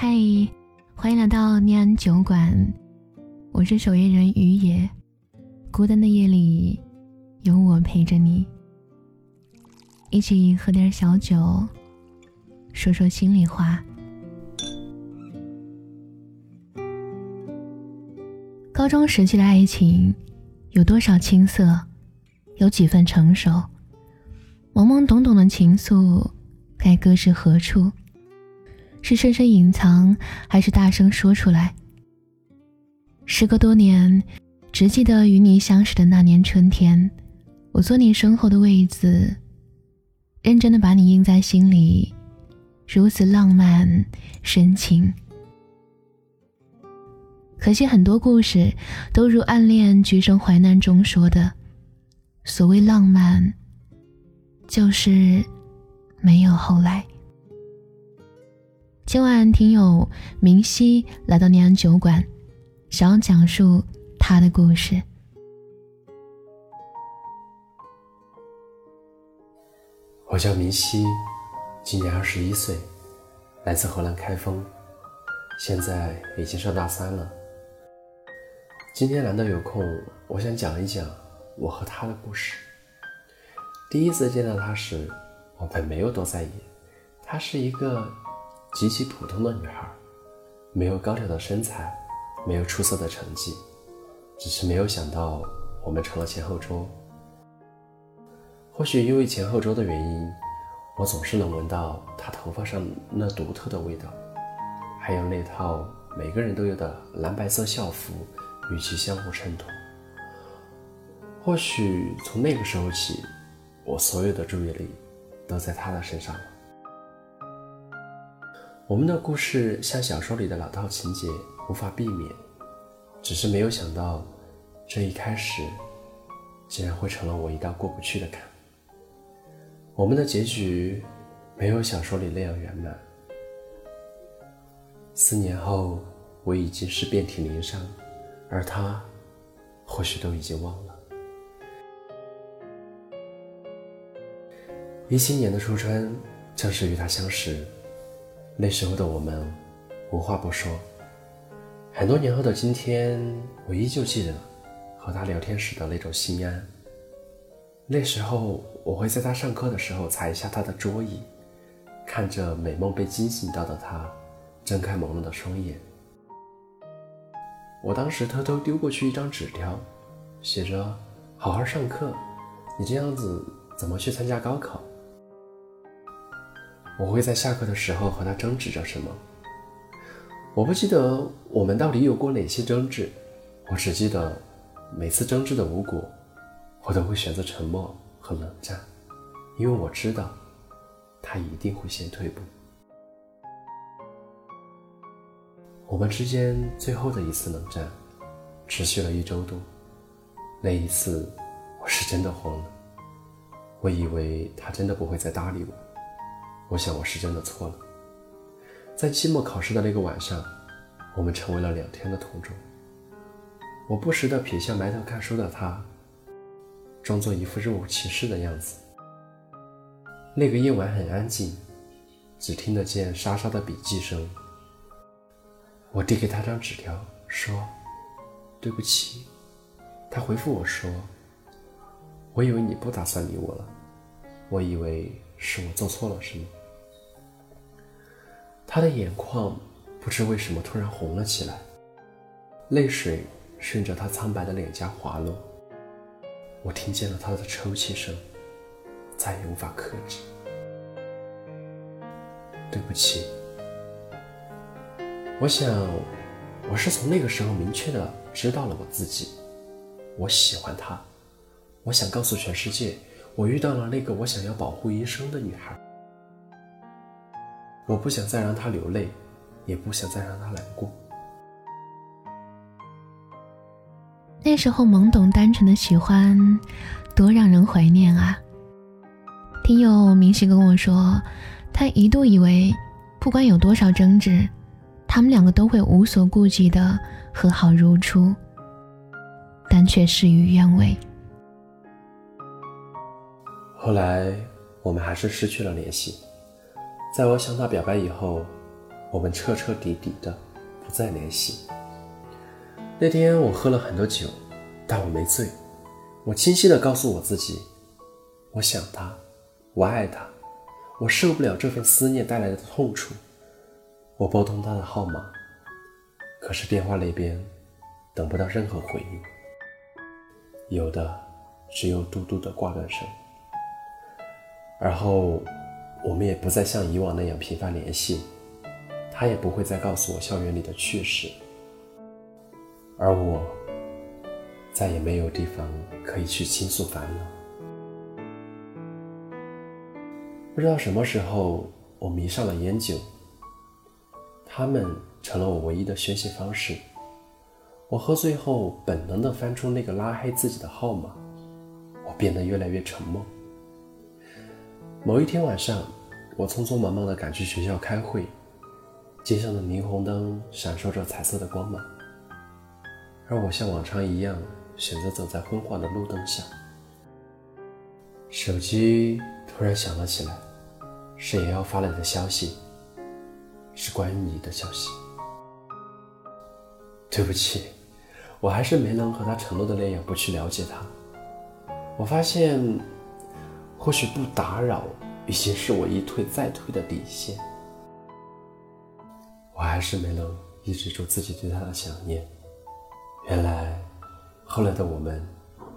嗨，欢迎来到念安酒馆，我是守夜人于野。孤单的夜里，有我陪着你，一起喝点小酒，说说心里话。高中时期的爱情，有多少青涩，有几分成熟？懵懵懂懂的情愫，该搁置何处？是深深隐藏，还是大声说出来？时隔多年，只记得与你相识的那年春天，我坐你身后的位子，认真的把你印在心里，如此浪漫深情。可惜很多故事都如暗恋《橘生淮南》中说的，所谓浪漫，就是没有后来。今晚听友明熙来到念安酒馆，想要讲述他的故事。我叫明熙，今年二十一岁，来自河南开封，现在已经上大三了。今天难得有空，我想讲一讲我和他的故事。第一次见到他时，我本没有多在意，他是一个。极其普通的女孩，没有高挑的身材，没有出色的成绩，只是没有想到我们成了前后桌。或许因为前后桌的原因，我总是能闻到她头发上那独特的味道，还有那套每个人都有的蓝白色校服与其相互衬托。或许从那个时候起，我所有的注意力都在她的身上了。我们的故事像小说里的老套情节，无法避免。只是没有想到，这一开始竟然会成了我一道过不去的坎。我们的结局没有小说里那样圆满。四年后，我已经是遍体鳞伤，而他或许都已经忘了。一七年的初春，正是与他相识。那时候的我们，无话不说。很多年后的今天，我依旧记得和他聊天时的那种心安。那时候，我会在他上课的时候踩一下他的桌椅，看着美梦被惊醒到的他，睁开朦胧的双眼。我当时偷偷丢过去一张纸条，写着：“好好上课，你这样子怎么去参加高考？”我会在下课的时候和他争执着什么，我不记得我们到底有过哪些争执，我只记得每次争执的无果，我都会选择沉默和冷战，因为我知道他一定会先退步。我们之间最后的一次冷战，持续了一周多，那一次我是真的慌了，我以为他真的不会再搭理我。我想我是真的错了。在期末考试的那个晚上，我们成为了两天的同桌。我不时地瞥向埋头看书的他，装作一副若无其事的样子。那个夜晚很安静，只听得见沙沙的笔记声。我递给他张纸条，说：“对不起。”他回复我说：“我以为你不打算理我了，我以为是我做错了什么。”他的眼眶不知为什么突然红了起来，泪水顺着他苍白的脸颊滑落。我听见了他的抽泣声，再也无法克制。对不起，我想，我是从那个时候明确的知道了我自己，我喜欢他，我想告诉全世界，我遇到了那个我想要保护一生的女孩。我不想再让他流泪，也不想再让他难过。那时候懵懂单纯的喜欢，多让人怀念啊！听友明熙跟我说，他一度以为，不管有多少争执，他们两个都会无所顾忌的和好如初，但却事与愿违。后来，我们还是失去了联系。在我向他表白以后，我们彻彻底底的不再联系。那天我喝了很多酒，但我没醉。我清晰的告诉我自己，我想他，我爱他，我受不了这份思念带来的痛楚。我拨通他的号码，可是电话那边等不到任何回应，有的只有嘟嘟的挂断声。而后，我们也不再像以往那样频繁联系。他也不会再告诉我校园里的趣事，而我再也没有地方可以去倾诉烦恼。不知道什么时候，我迷上了烟酒，他们成了我唯一的宣泄方式。我喝醉后，本能地翻出那个拉黑自己的号码，我变得越来越沉默。某一天晚上，我匆匆忙忙地赶去学校开会。街上的霓虹灯闪烁着彩色的光芒，而我像往常一样选择走在昏黄的路灯下。手机突然响了起来，是爷要发来的消息，是关于你的消息。对不起，我还是没能和他承诺的那样不去了解他。我发现，或许不打扰已经是我一退再退的底线。我还是没能抑制住自己对他的想念。原来，后来的我们，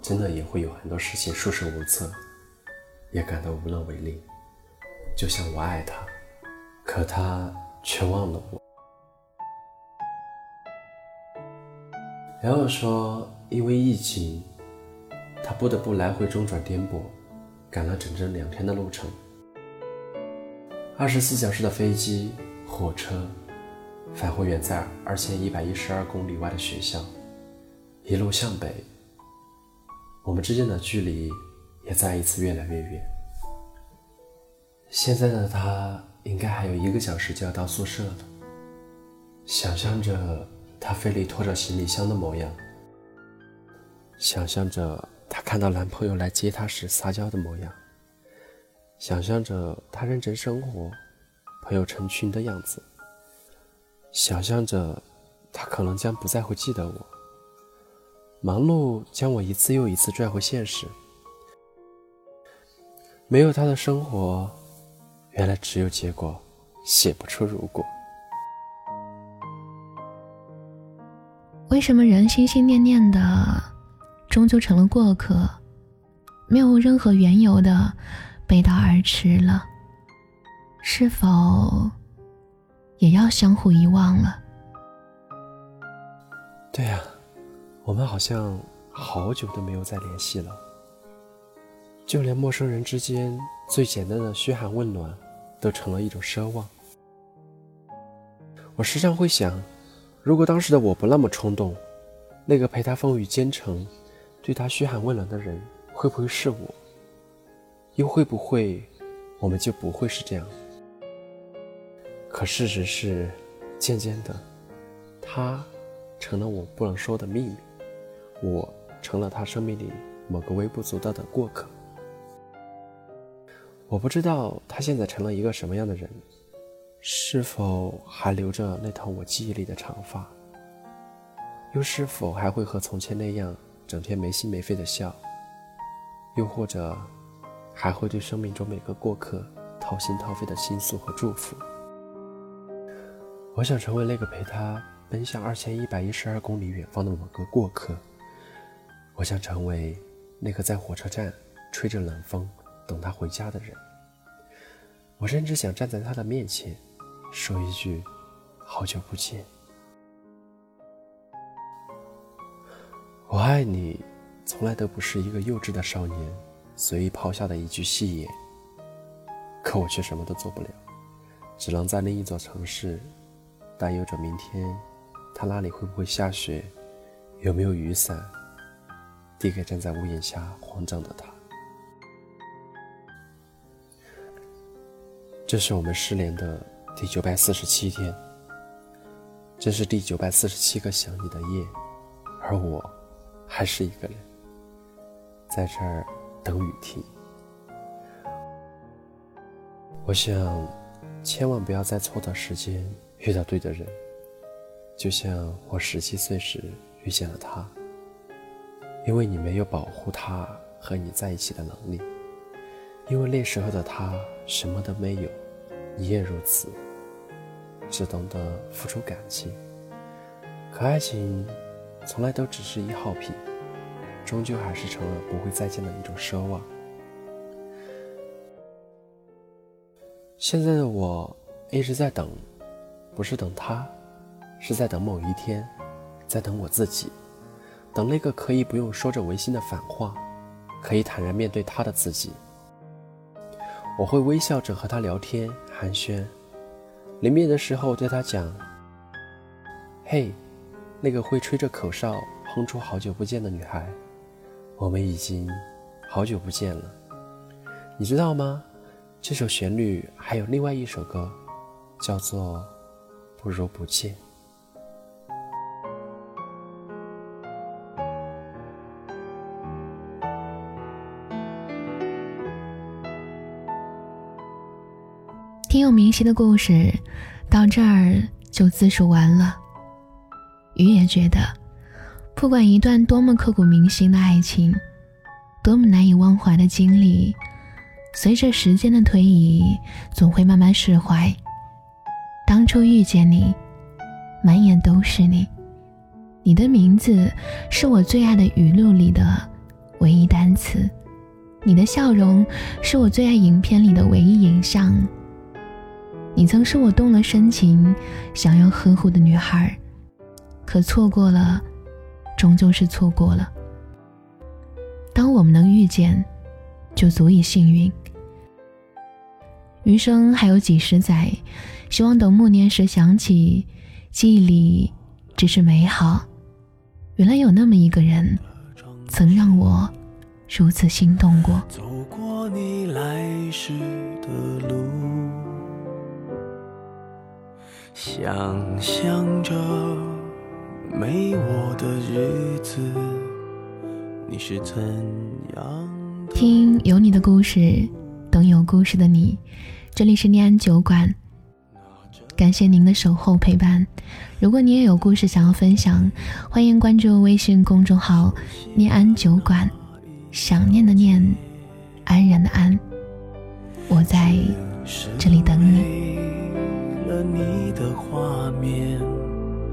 真的也会有很多事情束手无策，也感到无能为力。就像我爱他，可他却忘了我。然后说，因为疫情，他不得不来回中转颠簸，赶了整整两天的路程，二十四小时的飞机、火车。返回远在二千一百一十二公里外的学校，一路向北，我们之间的距离也再一次越来越远。现在的他应该还有一个小时就要到宿舍了。想象着他费力拖着行李箱的模样，想象着她看到男朋友来接她时撒娇的模样，想象着他认真生活、朋友成群的样子。想象着，他可能将不再会记得我。忙碌将我一次又一次拽回现实。没有他的生活，原来只有结果，写不出如果。为什么人心心念念的，终究成了过客，没有任何缘由的背道而驰了？是否？也要相互遗忘了。对呀，我们好像好久都没有再联系了。就连陌生人之间最简单的嘘寒问暖，都成了一种奢望。我时常会想，如果当时的我不那么冲动，那个陪他风雨兼程、对他嘘寒问暖的人，会不会是我？又会不会，我们就不会是这样？可事实是，渐渐的，他成了我不能说的秘密，我成了他生命里某个微不足道的过客。我不知道他现在成了一个什么样的人，是否还留着那头我记忆里的长发，又是否还会和从前那样整天没心没肺的笑，又或者还会对生命中每个过客掏心掏肺的倾诉和祝福。我想成为那个陪他奔向二千一百一十二公里远方的某个过客。我想成为那个在火车站吹着冷风等他回家的人。我甚至想站在他的面前，说一句“好久不见”。我爱你，从来都不是一个幼稚的少年随意抛下的一句戏言。可我却什么都做不了，只能在另一座城市。担忧着明天，他那里会不会下雪，有没有雨伞，递给站在屋檐下慌张的他。这是我们失联的第九百四十七天，这是第九百四十七个想你的夜，而我，还是一个人，在这儿等雨停。我想，千万不要在错的时间。遇到对的人，就像我十七岁时遇见了他。因为你没有保护他和你在一起的能力，因为那时候的他什么都没有，你也如此，只懂得付出感情。可爱情从来都只是一号品，终究还是成了不会再见的一种奢望。现在的我一直在等，不是等他，是在等某一天，在等我自己。等那个可以不用说着违心的反话，可以坦然面对他的自己。我会微笑着和他聊天寒暄，临别的时候对他讲：“嘿，那个会吹着口哨哼出好久不见的女孩，我们已经好久不见了。你知道吗？这首旋律还有另外一首歌，叫做《不如不见》。”听友明熙的故事到这儿就自述完了。鱼也觉得，不管一段多么刻骨铭心的爱情，多么难以忘怀的经历，随着时间的推移，总会慢慢释怀。当初遇见你，满眼都是你，你的名字是我最爱的语录里的唯一单词，你的笑容是我最爱影片里的唯一影像。你曾是我动了深情想要呵护的女孩，可错过了，终究是错过了。当我们能遇见，就足以幸运。余生还有几十载，希望等暮年时想起，记忆里只是美好。原来有那么一个人，曾让我如此心动过。走过你来时的路。想象着没我的日子，你是怎样？听有你的故事，等有故事的你。这里是念安酒馆，感谢您的守候陪伴。如果你也有故事想要分享，欢迎关注微信公众号“念安酒馆”，想念的念，安然的安，我在这里等你。了你的画面，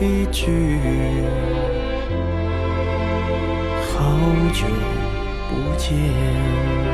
一句，好久不见。